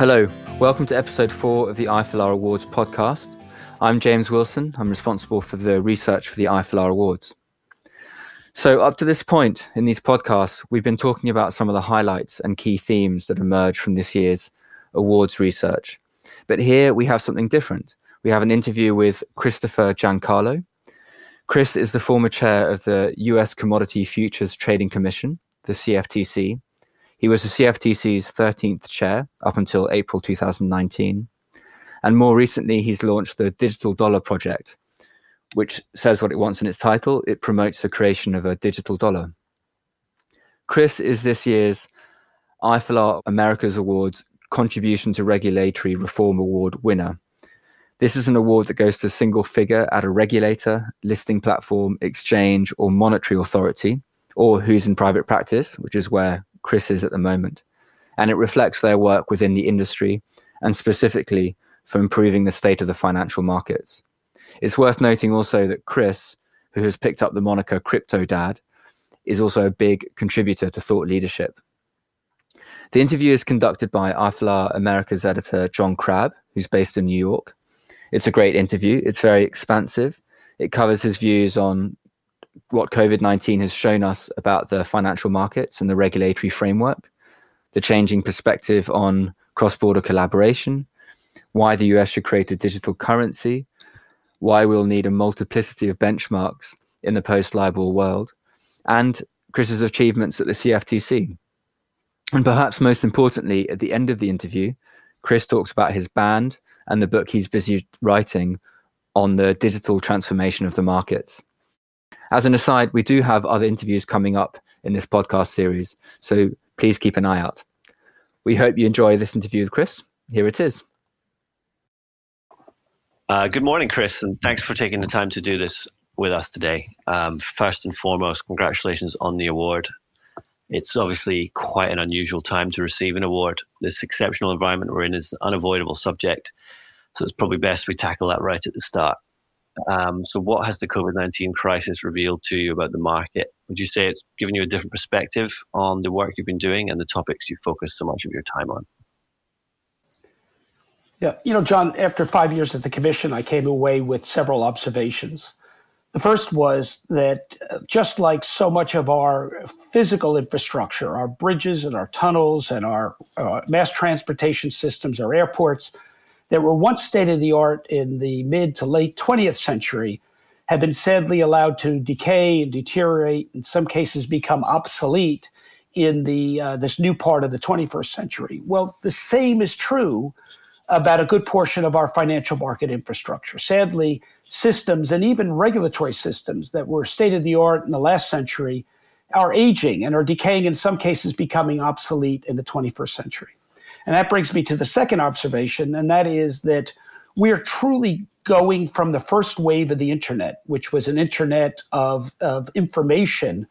Hello, welcome to episode four of the IFLR Awards podcast. I'm James Wilson. I'm responsible for the research for the IFLR Awards. So, up to this point in these podcasts, we've been talking about some of the highlights and key themes that emerge from this year's awards research. But here we have something different. We have an interview with Christopher Giancarlo. Chris is the former chair of the US Commodity Futures Trading Commission, the CFTC. He was the CFTC's 13th chair up until April 2019. And more recently, he's launched the Digital Dollar Project, which says what it wants in its title. It promotes the creation of a digital dollar. Chris is this year's IFLR Americas Awards Contribution to Regulatory Reform Award winner. This is an award that goes to a single figure at a regulator, listing platform, exchange, or monetary authority, or who's in private practice, which is where Chris is at the moment. And it reflects their work within the industry and specifically for improving the state of the financial markets. It's worth noting also that Chris, who has picked up the moniker Crypto Dad, is also a big contributor to thought leadership. The interview is conducted by IFLR America's editor John Crabb, who's based in New York. It's a great interview. It's very expansive. It covers his views on what COVID 19 has shown us about the financial markets and the regulatory framework, the changing perspective on cross border collaboration, why the US should create a digital currency, why we'll need a multiplicity of benchmarks in the post LIBOR world, and Chris's achievements at the CFTC. And perhaps most importantly, at the end of the interview, Chris talks about his band and the book he's busy writing on the digital transformation of the markets. As an aside, we do have other interviews coming up in this podcast series, so please keep an eye out. We hope you enjoy this interview with Chris. Here it is. Uh, good morning, Chris, and thanks for taking the time to do this with us today. Um, first and foremost, congratulations on the award. It's obviously quite an unusual time to receive an award. This exceptional environment we're in is an unavoidable subject, so it's probably best we tackle that right at the start. Um, so, what has the COVID 19 crisis revealed to you about the market? Would you say it's given you a different perspective on the work you've been doing and the topics you focus so much of your time on? Yeah, you know, John, after five years at the commission, I came away with several observations. The first was that uh, just like so much of our physical infrastructure, our bridges and our tunnels and our uh, mass transportation systems, our airports, that were once state of the art in the mid to late 20th century have been sadly allowed to decay and deteriorate, in some cases become obsolete in the uh, this new part of the 21st century. Well, the same is true about a good portion of our financial market infrastructure. Sadly, systems and even regulatory systems that were state of the art in the last century are aging and are decaying, in some cases, becoming obsolete in the 21st century. And that brings me to the second observation, and that is that we are truly going from the first wave of the internet, which was an internet of, of information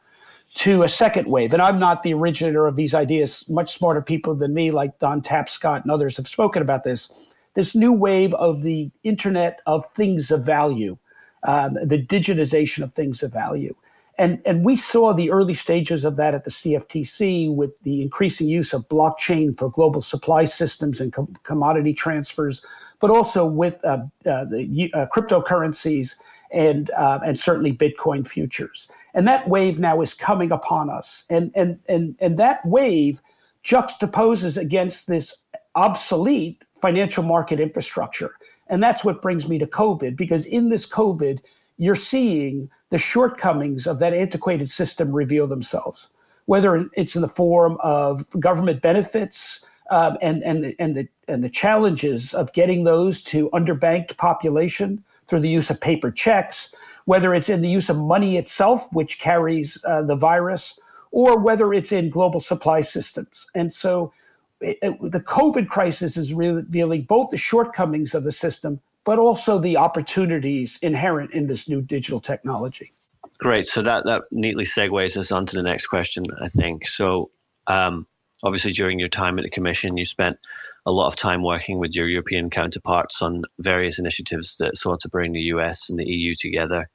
to a second wave. And I'm not the originator of these ideas. Much smarter people than me, like Don Tapscott and others, have spoken about this. This new wave of the Internet of things of value, um, the digitization of things of value. And, and we saw the early stages of that at the CFTC with the increasing use of blockchain for global supply systems and com- commodity transfers, but also with uh, uh, the uh, cryptocurrencies and uh, and certainly Bitcoin futures. And that wave now is coming upon us, and and and and that wave juxtaposes against this obsolete financial market infrastructure. And that's what brings me to COVID, because in this COVID, you're seeing the shortcomings of that antiquated system reveal themselves, whether it's in the form of government benefits um, and, and, and, the, and the challenges of getting those to underbanked population, through the use of paper checks, whether it's in the use of money itself, which carries uh, the virus, or whether it's in global supply systems. And so it, it, the COVID crisis is revealing both the shortcomings of the system, but also the opportunities inherent in this new digital technology. Great. So that, that neatly segues us on to the next question, I think. So, um, obviously, during your time at the Commission, you spent a lot of time working with your European counterparts on various initiatives that sought to bring the US and the EU together.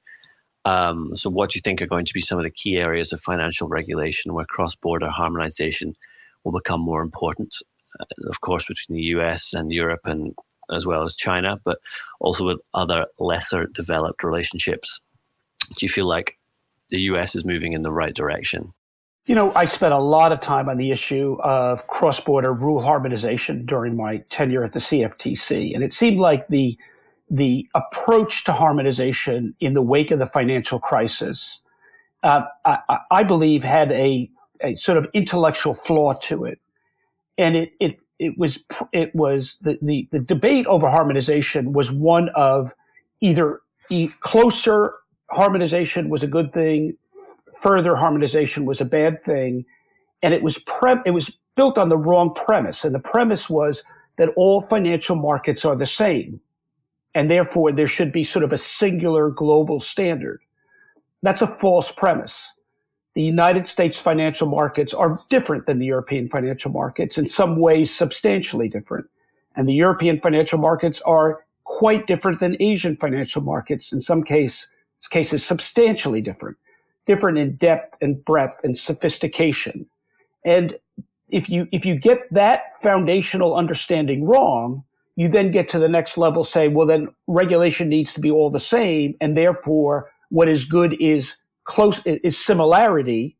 Um, so, what do you think are going to be some of the key areas of financial regulation where cross border harmonization will become more important? uh, of course, between the US and Europe and as well as China, but also with other lesser developed relationships. Do you feel like the US is moving in the right direction? You know, I spent a lot of time on the issue of cross border rule harmonization during my tenure at the CFTC. And it seemed like the, the approach to harmonization in the wake of the financial crisis, uh, I, I, believe, had a, a sort of intellectual flaw to it. And it, it, it was, it was the, the, the debate over harmonization was one of either closer harmonization was a good thing, further harmonization was a bad thing, and it was pre- it was built on the wrong premise. And the premise was that all financial markets are the same, and therefore there should be sort of a singular global standard. That's a false premise. The United States financial markets are different than the European financial markets, in some ways substantially different. And the European financial markets are quite different than Asian financial markets, in some case, cases substantially different, different in depth and breadth and sophistication. And if you if you get that foundational understanding wrong, you then get to the next level, say, well, then regulation needs to be all the same, and therefore what is good is close is similarity,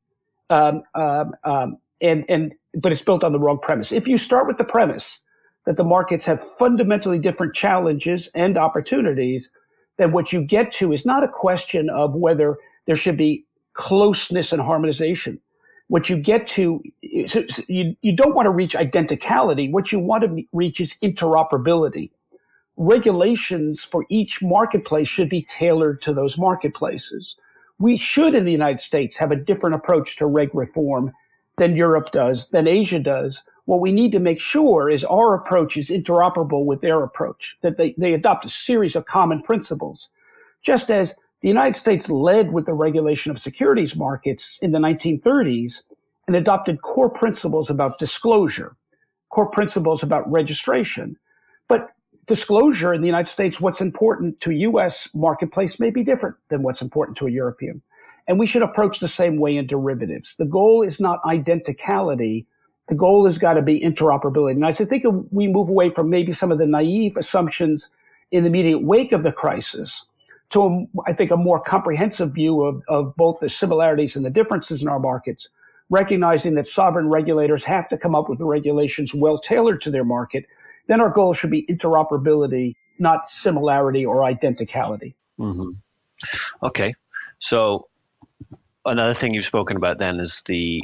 um, um, um, and and but it's built on the wrong premise. If you start with the premise that the markets have fundamentally different challenges and opportunities, that what you get to is not a question of whether there should be closeness and harmonization. What you get to, so you, you don't want to reach identicality. What you want to reach is interoperability. Regulations for each marketplace should be tailored to those marketplaces. We should in the United States have a different approach to reg reform than Europe does, than Asia does, what we need to make sure is our approach is interoperable with their approach, that they, they adopt a series of common principles. Just as the United States led with the regulation of securities markets in the 1930s and adopted core principles about disclosure, core principles about registration. But disclosure in the United States, what's important to US marketplace may be different than what's important to a European. And we should approach the same way in derivatives. The goal is not identicality, the goal has got to be interoperability. And I think we move away from maybe some of the naive assumptions in the immediate wake of the crisis to, a, I think, a more comprehensive view of, of both the similarities and the differences in our markets, recognizing that sovereign regulators have to come up with the regulations well tailored to their market. Then our goal should be interoperability, not similarity or identicality. Mm-hmm. Okay. So another thing you've spoken about then is the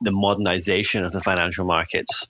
the modernization of the financial markets,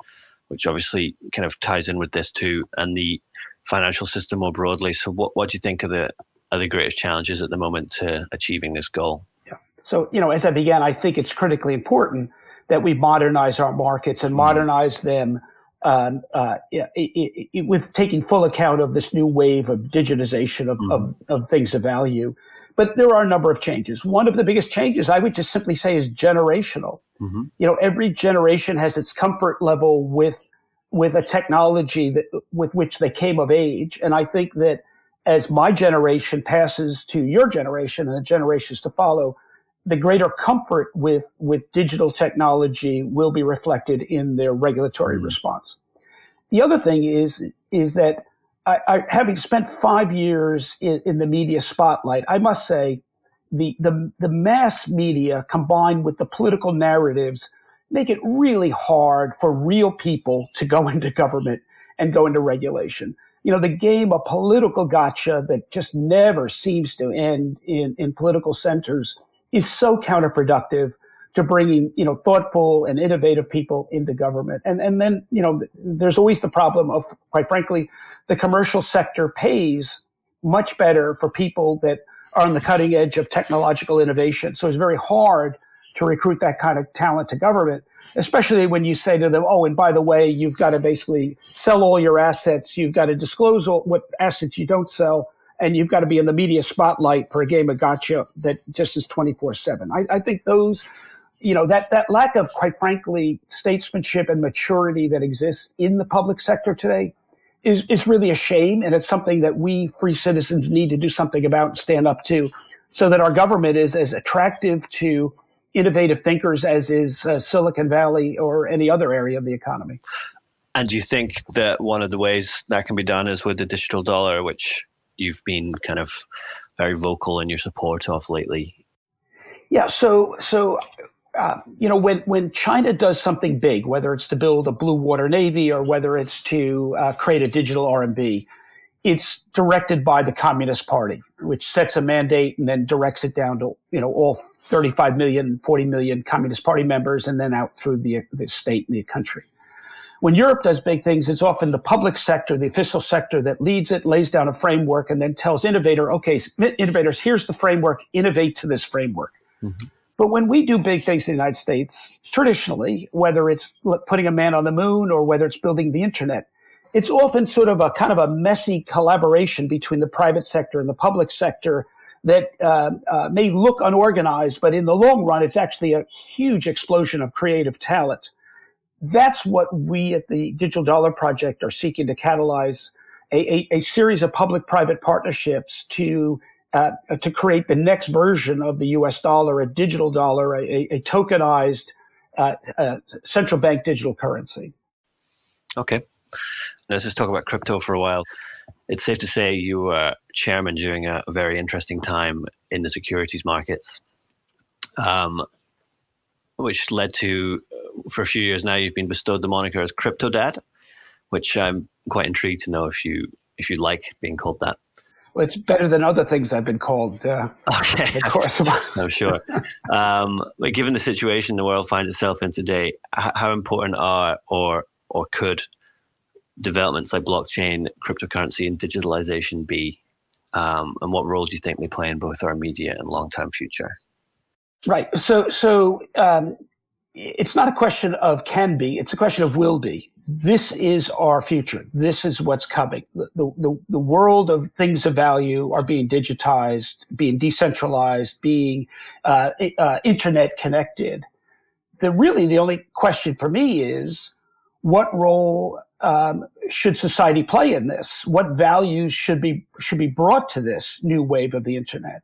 which obviously kind of ties in with this too, and the financial system more broadly. So, what, what do you think are the are the greatest challenges at the moment to achieving this goal? Yeah. So, you know, as I began, I think it's critically important that we modernize our markets and mm-hmm. modernize them um, uh, it, it, it, with taking full account of this new wave of digitization of, mm-hmm. of, of things of value. But there are a number of changes. One of the biggest changes I would just simply say is generational. Mm-hmm. You know, every generation has its comfort level with with a technology that with which they came of age, and I think that as my generation passes to your generation and the generations to follow, the greater comfort with with digital technology will be reflected in their regulatory mm-hmm. response. The other thing is is that I, I, having spent five years in, in, the media spotlight, I must say the, the, the mass media combined with the political narratives make it really hard for real people to go into government and go into regulation. You know, the game of political gotcha that just never seems to end in, in political centers is so counterproductive to bringing you know thoughtful and innovative people into government. And and then you know there's always the problem of quite frankly the commercial sector pays much better for people that are on the cutting edge of technological innovation. So it's very hard to recruit that kind of talent to government especially when you say to them oh and by the way you've got to basically sell all your assets. You've got to disclose all, what assets you don't sell and you've got to be in the media spotlight for a game of gotcha that just is 24 7 I think those you know that that lack of quite frankly statesmanship and maturity that exists in the public sector today is is really a shame and it's something that we free citizens need to do something about and stand up to so that our government is as attractive to innovative thinkers as is uh, Silicon Valley or any other area of the economy. And do you think that one of the ways that can be done is with the digital dollar, which you've been kind of very vocal in your support of lately? Yeah. So so. Uh, you know, when, when China does something big, whether it's to build a blue water navy or whether it's to uh, create a digital RMB, it's directed by the Communist Party, which sets a mandate and then directs it down to you know all 35 million, 40 million Communist Party members, and then out through the, the state and the country. When Europe does big things, it's often the public sector, the official sector that leads it, lays down a framework, and then tells innovator, okay, innovators, here's the framework, innovate to this framework. Mm-hmm. But when we do big things in the United States, traditionally, whether it's putting a man on the moon or whether it's building the internet, it's often sort of a kind of a messy collaboration between the private sector and the public sector that uh, uh, may look unorganized, but in the long run, it's actually a huge explosion of creative talent. That's what we at the Digital Dollar Project are seeking to catalyze a, a, a series of public-private partnerships to uh, to create the next version of the U.S. dollar, a digital dollar, a, a tokenized uh, uh, central bank digital currency. Okay, let's just talk about crypto for a while. It's safe to say you were chairman during a very interesting time in the securities markets, um, which led to for a few years now, you've been bestowed the moniker as Crypto Dad, which I'm quite intrigued to know if you if you'd like being called that. Well, it's better than other things I've been called. Uh, okay, of course. I'm sure. Um, but given the situation the world finds itself in today, how important are or or could developments like blockchain, cryptocurrency, and digitalization be? Um, and what role do you think they play in both our immediate and long term future? Right. So, so um, it's not a question of can be, it's a question of will be. This is our future. This is what's coming. The, the, the world of things of value are being digitized, being decentralized, being uh, uh, internet connected. The really the only question for me is what role um, should society play in this? What values should be should be brought to this new wave of the internet?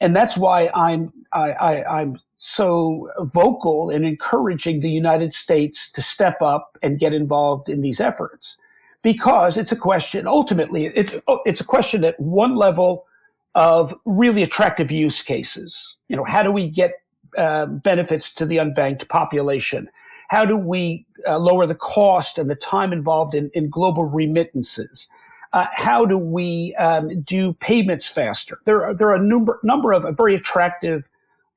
And that's why I'm I, I, I'm so vocal in encouraging the United States to step up and get involved in these efforts. Because it's a question ultimately it's it's a question at one level of really attractive use cases. You know how do we get uh, benefits to the unbanked population? How do we uh, lower the cost and the time involved in, in global remittances? Uh, how do we um, do payments faster? There are there are a number number of very attractive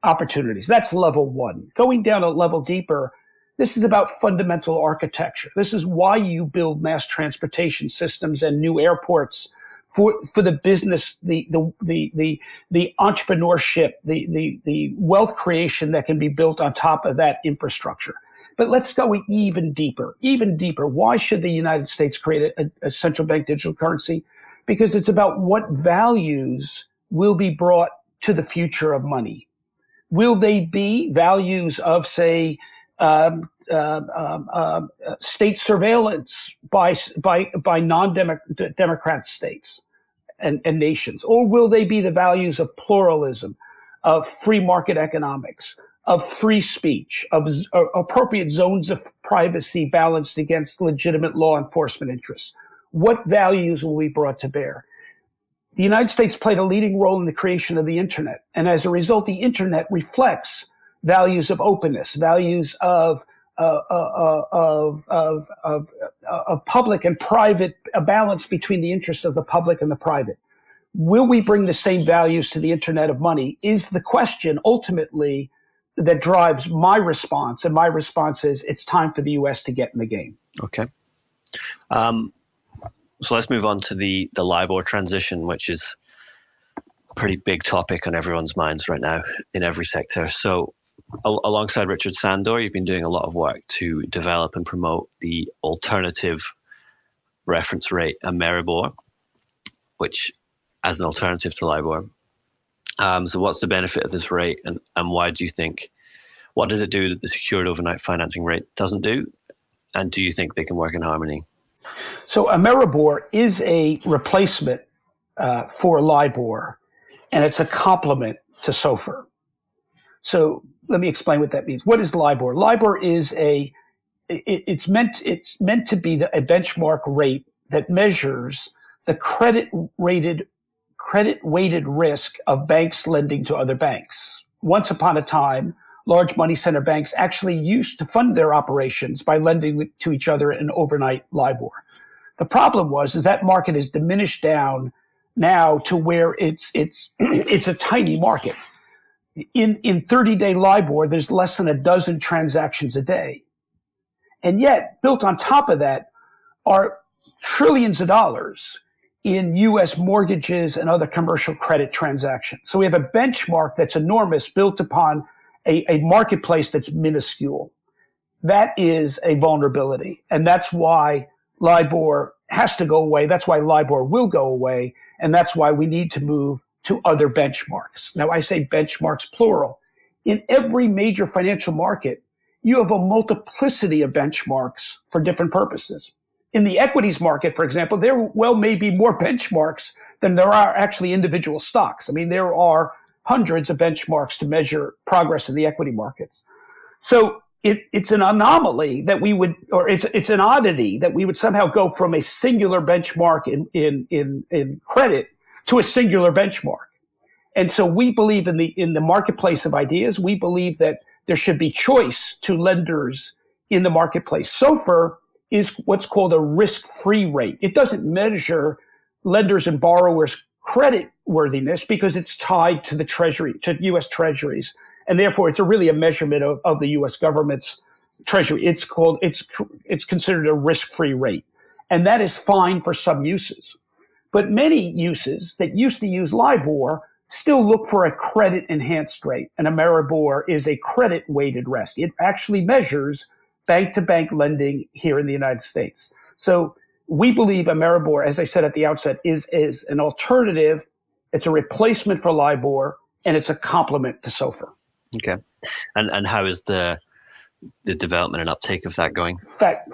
opportunities. That's level one. Going down a level deeper, this is about fundamental architecture. This is why you build mass transportation systems and new airports for, for the business, the, the, the, the, the entrepreneurship, the, the, the wealth creation that can be built on top of that infrastructure. But let's go even deeper, even deeper. Why should the United States create a, a central bank digital currency? Because it's about what values will be brought to the future of money Will they be values of, say, um, uh, uh, state surveillance by by by non-democrat states and, and nations, or will they be the values of pluralism, of free market economics, of free speech, of z- appropriate zones of privacy balanced against legitimate law enforcement interests? What values will be brought to bear? The United States played a leading role in the creation of the internet. And as a result, the internet reflects values of openness, values of, uh, uh, uh of, of, of, uh, of, public and private, a balance between the interests of the public and the private. Will we bring the same values to the internet of money? Is the question ultimately that drives my response. And my response is it's time for the US to get in the game. Okay. Um, so let's move on to the the LIBOR transition, which is a pretty big topic on everyone's minds right now in every sector. So al- alongside Richard Sandor, you've been doing a lot of work to develop and promote the alternative reference rate, Ameribor, which as an alternative to LIBOR. Um, so what's the benefit of this rate and, and why do you think, what does it do that the secured overnight financing rate doesn't do? And do you think they can work in harmony? So Ameribor is a replacement uh, for LIBOR, and it's a complement to SOFR. So let me explain what that means. What is LIBOR? LIBOR is a it, it's meant it's meant to be a benchmark rate that measures the credit rated credit weighted risk of banks lending to other banks. Once upon a time, large money center banks actually used to fund their operations by lending to each other an overnight LIBOR. The problem was is that market has diminished down now to where it's it's it's a tiny market. In in 30 day LIBOR, there's less than a dozen transactions a day. And yet, built on top of that are trillions of dollars in US mortgages and other commercial credit transactions. So we have a benchmark that's enormous built upon a, a marketplace that's minuscule. That is a vulnerability. And that's why LIBOR has to go away. That's why LIBOR will go away. And that's why we need to move to other benchmarks. Now, I say benchmarks plural. In every major financial market, you have a multiplicity of benchmarks for different purposes. In the equities market, for example, there well may be more benchmarks than there are actually individual stocks. I mean, there are hundreds of benchmarks to measure progress in the equity markets. So it, it's an anomaly that we would, or it's it's an oddity that we would somehow go from a singular benchmark in in in, in credit to a singular benchmark. And so we believe in the in the marketplace of ideas. We believe that there should be choice to lenders in the marketplace. SOFR is what's called a risk-free rate. It doesn't measure lenders and borrowers credit worthiness because it's tied to the treasury, to U.S. treasuries. And therefore it's a really a measurement of, of the U.S. government's treasury. It's called, it's, it's considered a risk-free rate. And that is fine for some uses. But many uses that used to use LIBOR still look for a credit enhanced rate. And Ameribor is a credit weighted risk. It actually measures bank to bank lending here in the United States. So we believe Ameribor, as I said at the outset, is, is an alternative. It's a replacement for LIBOR and it's a complement to SOFR. Okay. And, and how is the, the development and uptake of that going?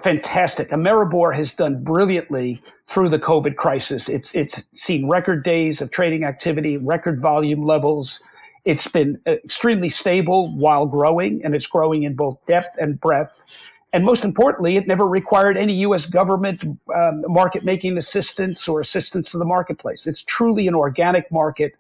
fantastic. Ameribor has done brilliantly through the COVID crisis. It's it's seen record days of trading activity, record volume levels. It's been uh, extremely stable while growing, and it's growing in both depth and breadth. And most importantly, it never required any U.S. government um, market making assistance or assistance to the marketplace. It's truly an organic market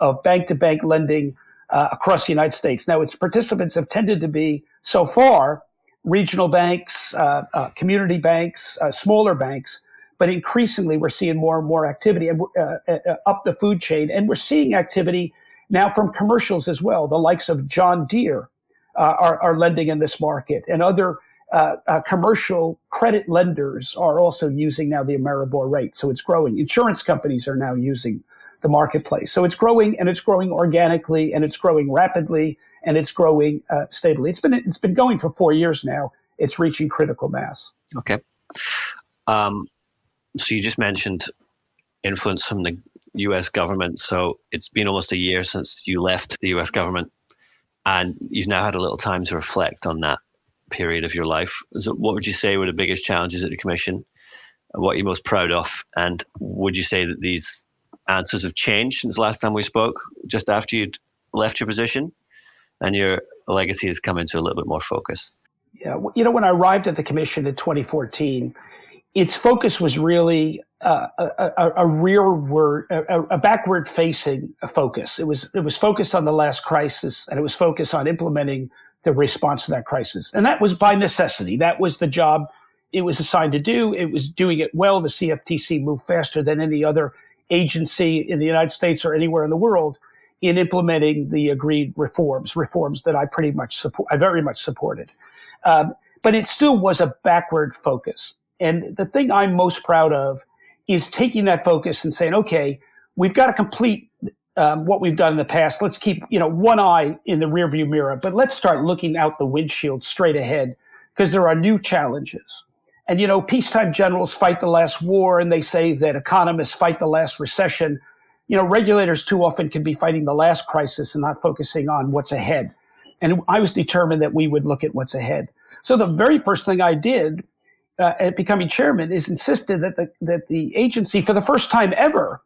of bank to bank lending uh, across the United States. Now, its participants have tended to be so far regional banks, uh, uh, community banks, uh, smaller banks, but increasingly we're seeing more and more activity and, uh, uh, up the food chain. And we're seeing activity now from commercials as well. The likes of John Deere are, are, lending in this market and other commercial credit lenders are also using now the Ameribor rate. So it's growing. Insurance companies are now using the marketplace. So it's growing and it's growing organically and it's growing rapidly and it's growing uh, stably. It's been it's been going for four years now. It's reaching critical mass. Okay. Um, so you just mentioned influence from the U.S. government. So it's been almost a year since you left the U.S. government, and you've now had a little time to reflect on that period of your life. So what would you say were the biggest challenges at the commission? What you're most proud of, and would you say that these answers have changed since last time we spoke, just after you'd left your position, and your legacy has come into a little bit more focus. Yeah, you know, when I arrived at the commission in 2014, its focus was really uh, a, a, a rearward, a, a backward-facing focus. It was it was focused on the last crisis, and it was focused on implementing the response to that crisis, and that was by necessity. That was the job it was assigned to do. It was doing it well. The CFTC moved faster than any other agency in the United States or anywhere in the world in implementing the agreed reforms, reforms that I pretty much support, I very much supported. Um, but it still was a backward focus. And the thing I'm most proud of is taking that focus and saying, okay, we've got to complete um, what we've done in the past. Let's keep, you know, one eye in the rearview mirror, but let's start looking out the windshield straight ahead because there are new challenges. And, you know, peacetime generals fight the last war and they say that economists fight the last recession. You know, regulators too often can be fighting the last crisis and not focusing on what's ahead. And I was determined that we would look at what's ahead. So the very first thing I did uh, at becoming chairman is insisted that the, that the agency, for the first time ever,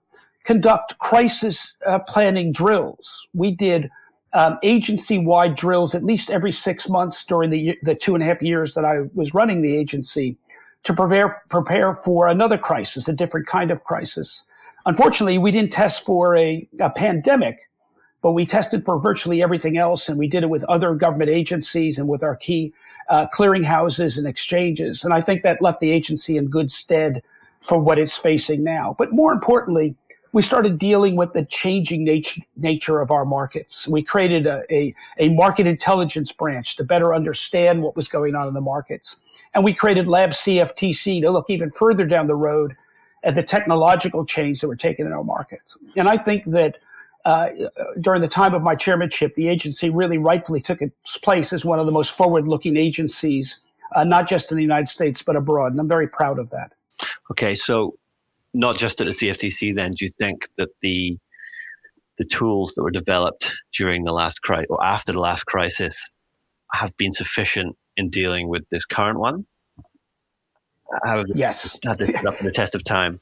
conduct crisis uh, planning drills. We did um, agency-wide drills at least every six months during the the two and a half years that I was running the agency to prepare prepare for another crisis, a different kind of crisis. Unfortunately, we didn't test for a, a pandemic, but we tested for virtually everything else, and we did it with other government agencies and with our key uh, clearinghouses and exchanges. And I think that left the agency in good stead for what it's facing now. But more importantly, we started dealing with the changing nature, nature of our markets. We created a, a, a, market intelligence branch to better understand what was going on in the markets. And we created Lab CFTC to look even further down the road at the technological change that were taking in our markets. And I think that uh, during the time of my chairmanship, the agency really rightfully took its place as one of the most forward looking agencies, uh, not just in the United States, but abroad. And I'm very proud of that. Okay, so not just at the CFTC, then do you think that the the tools that were developed during the last crisis or after the last crisis have been sufficient in dealing with this current one? Have yes. Had they up for the test of time?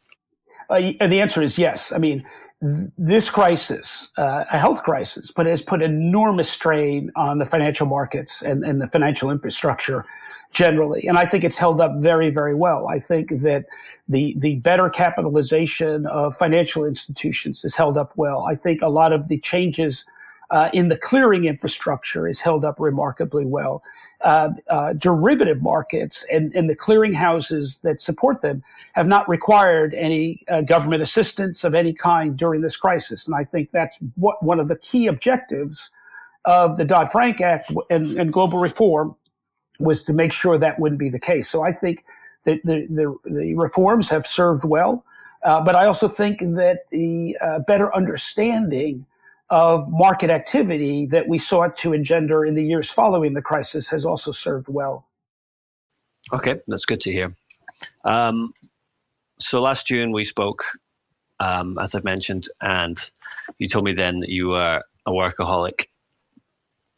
Uh, the answer is yes. I mean, this crisis, uh, a health crisis, but has put enormous strain on the financial markets and, and the financial infrastructure generally. And I think it's held up very, very well. I think that the, the better capitalization of financial institutions is held up well. I think a lot of the changes uh, in the clearing infrastructure is held up remarkably well. Uh, uh, derivative markets and, and the clearing houses that support them have not required any uh, government assistance of any kind during this crisis. And I think that's what one of the key objectives of the Dodd Frank Act and, and global reform was to make sure that wouldn't be the case. So I think that the, the, the reforms have served well. Uh, but I also think that the uh, better understanding of market activity that we sought to engender in the years following the crisis has also served well. Okay, that's good to hear. Um, so last June we spoke, um, as I've mentioned, and you told me then that you were a workaholic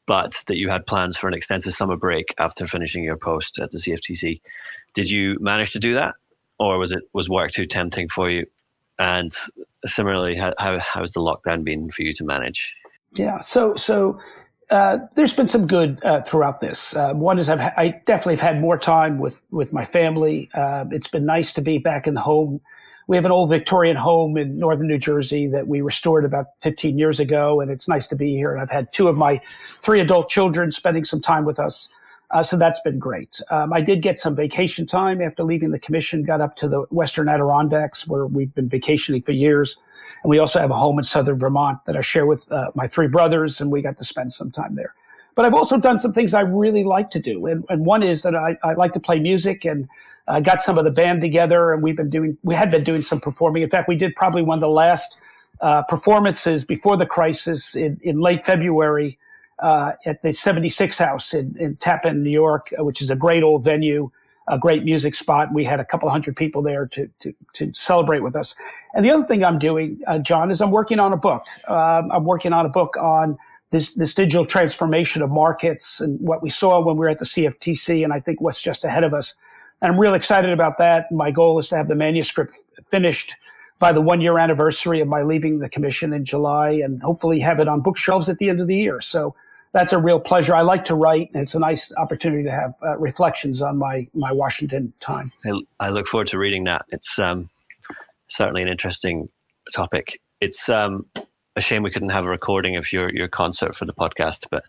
but that you had plans for an extensive summer break after finishing your post at the CFTC. Did you manage to do that, or was it was work too tempting for you? And similarly, how how the lockdown been for you to manage? Yeah, so so uh, there's been some good uh, throughout this. Uh, one is I've ha- I definitely have had more time with with my family. Uh, it's been nice to be back in the home we have an old Victorian home in northern New Jersey that we restored about 15 years ago, and it's nice to be here. And I've had two of my three adult children spending some time with us. Uh, so that's been great. Um, I did get some vacation time after leaving the commission, got up to the Western Adirondacks where we've been vacationing for years. And we also have a home in southern Vermont that I share with uh, my three brothers, and we got to spend some time there. But I've also done some things I really like to do. And, and one is that I, I like to play music and uh, got some of the band together, and we've been doing. We had been doing some performing. In fact, we did probably one of the last uh, performances before the crisis in, in late February uh, at the 76 House in, in Tappan, New York, uh, which is a great old venue, a great music spot. We had a couple hundred people there to, to, to celebrate with us. And the other thing I'm doing, uh, John, is I'm working on a book. Um, I'm working on a book on this, this digital transformation of markets and what we saw when we were at the CFTC, and I think what's just ahead of us. And I'm really excited about that. My goal is to have the manuscript finished by the one year anniversary of my leaving the commission in July and hopefully have it on bookshelves at the end of the year. So that's a real pleasure. I like to write, and it's a nice opportunity to have uh, reflections on my, my Washington time. I, I, look forward to reading that. It's um, certainly an interesting topic. It's um, a shame we couldn't have a recording of your, your concert for the podcast, but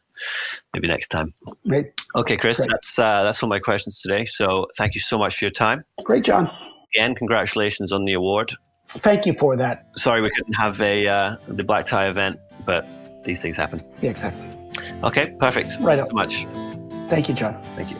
maybe next time. Great. Okay, Chris, Great. that's uh, that's all my questions today. So thank you so much for your time. Great, John. Again, congratulations on the award. Thank you for that. Sorry we couldn't have a uh, the black tie event, but these things happen. Yeah, exactly. Okay, perfect. Right Thank so much. Thank you, John. Thank you.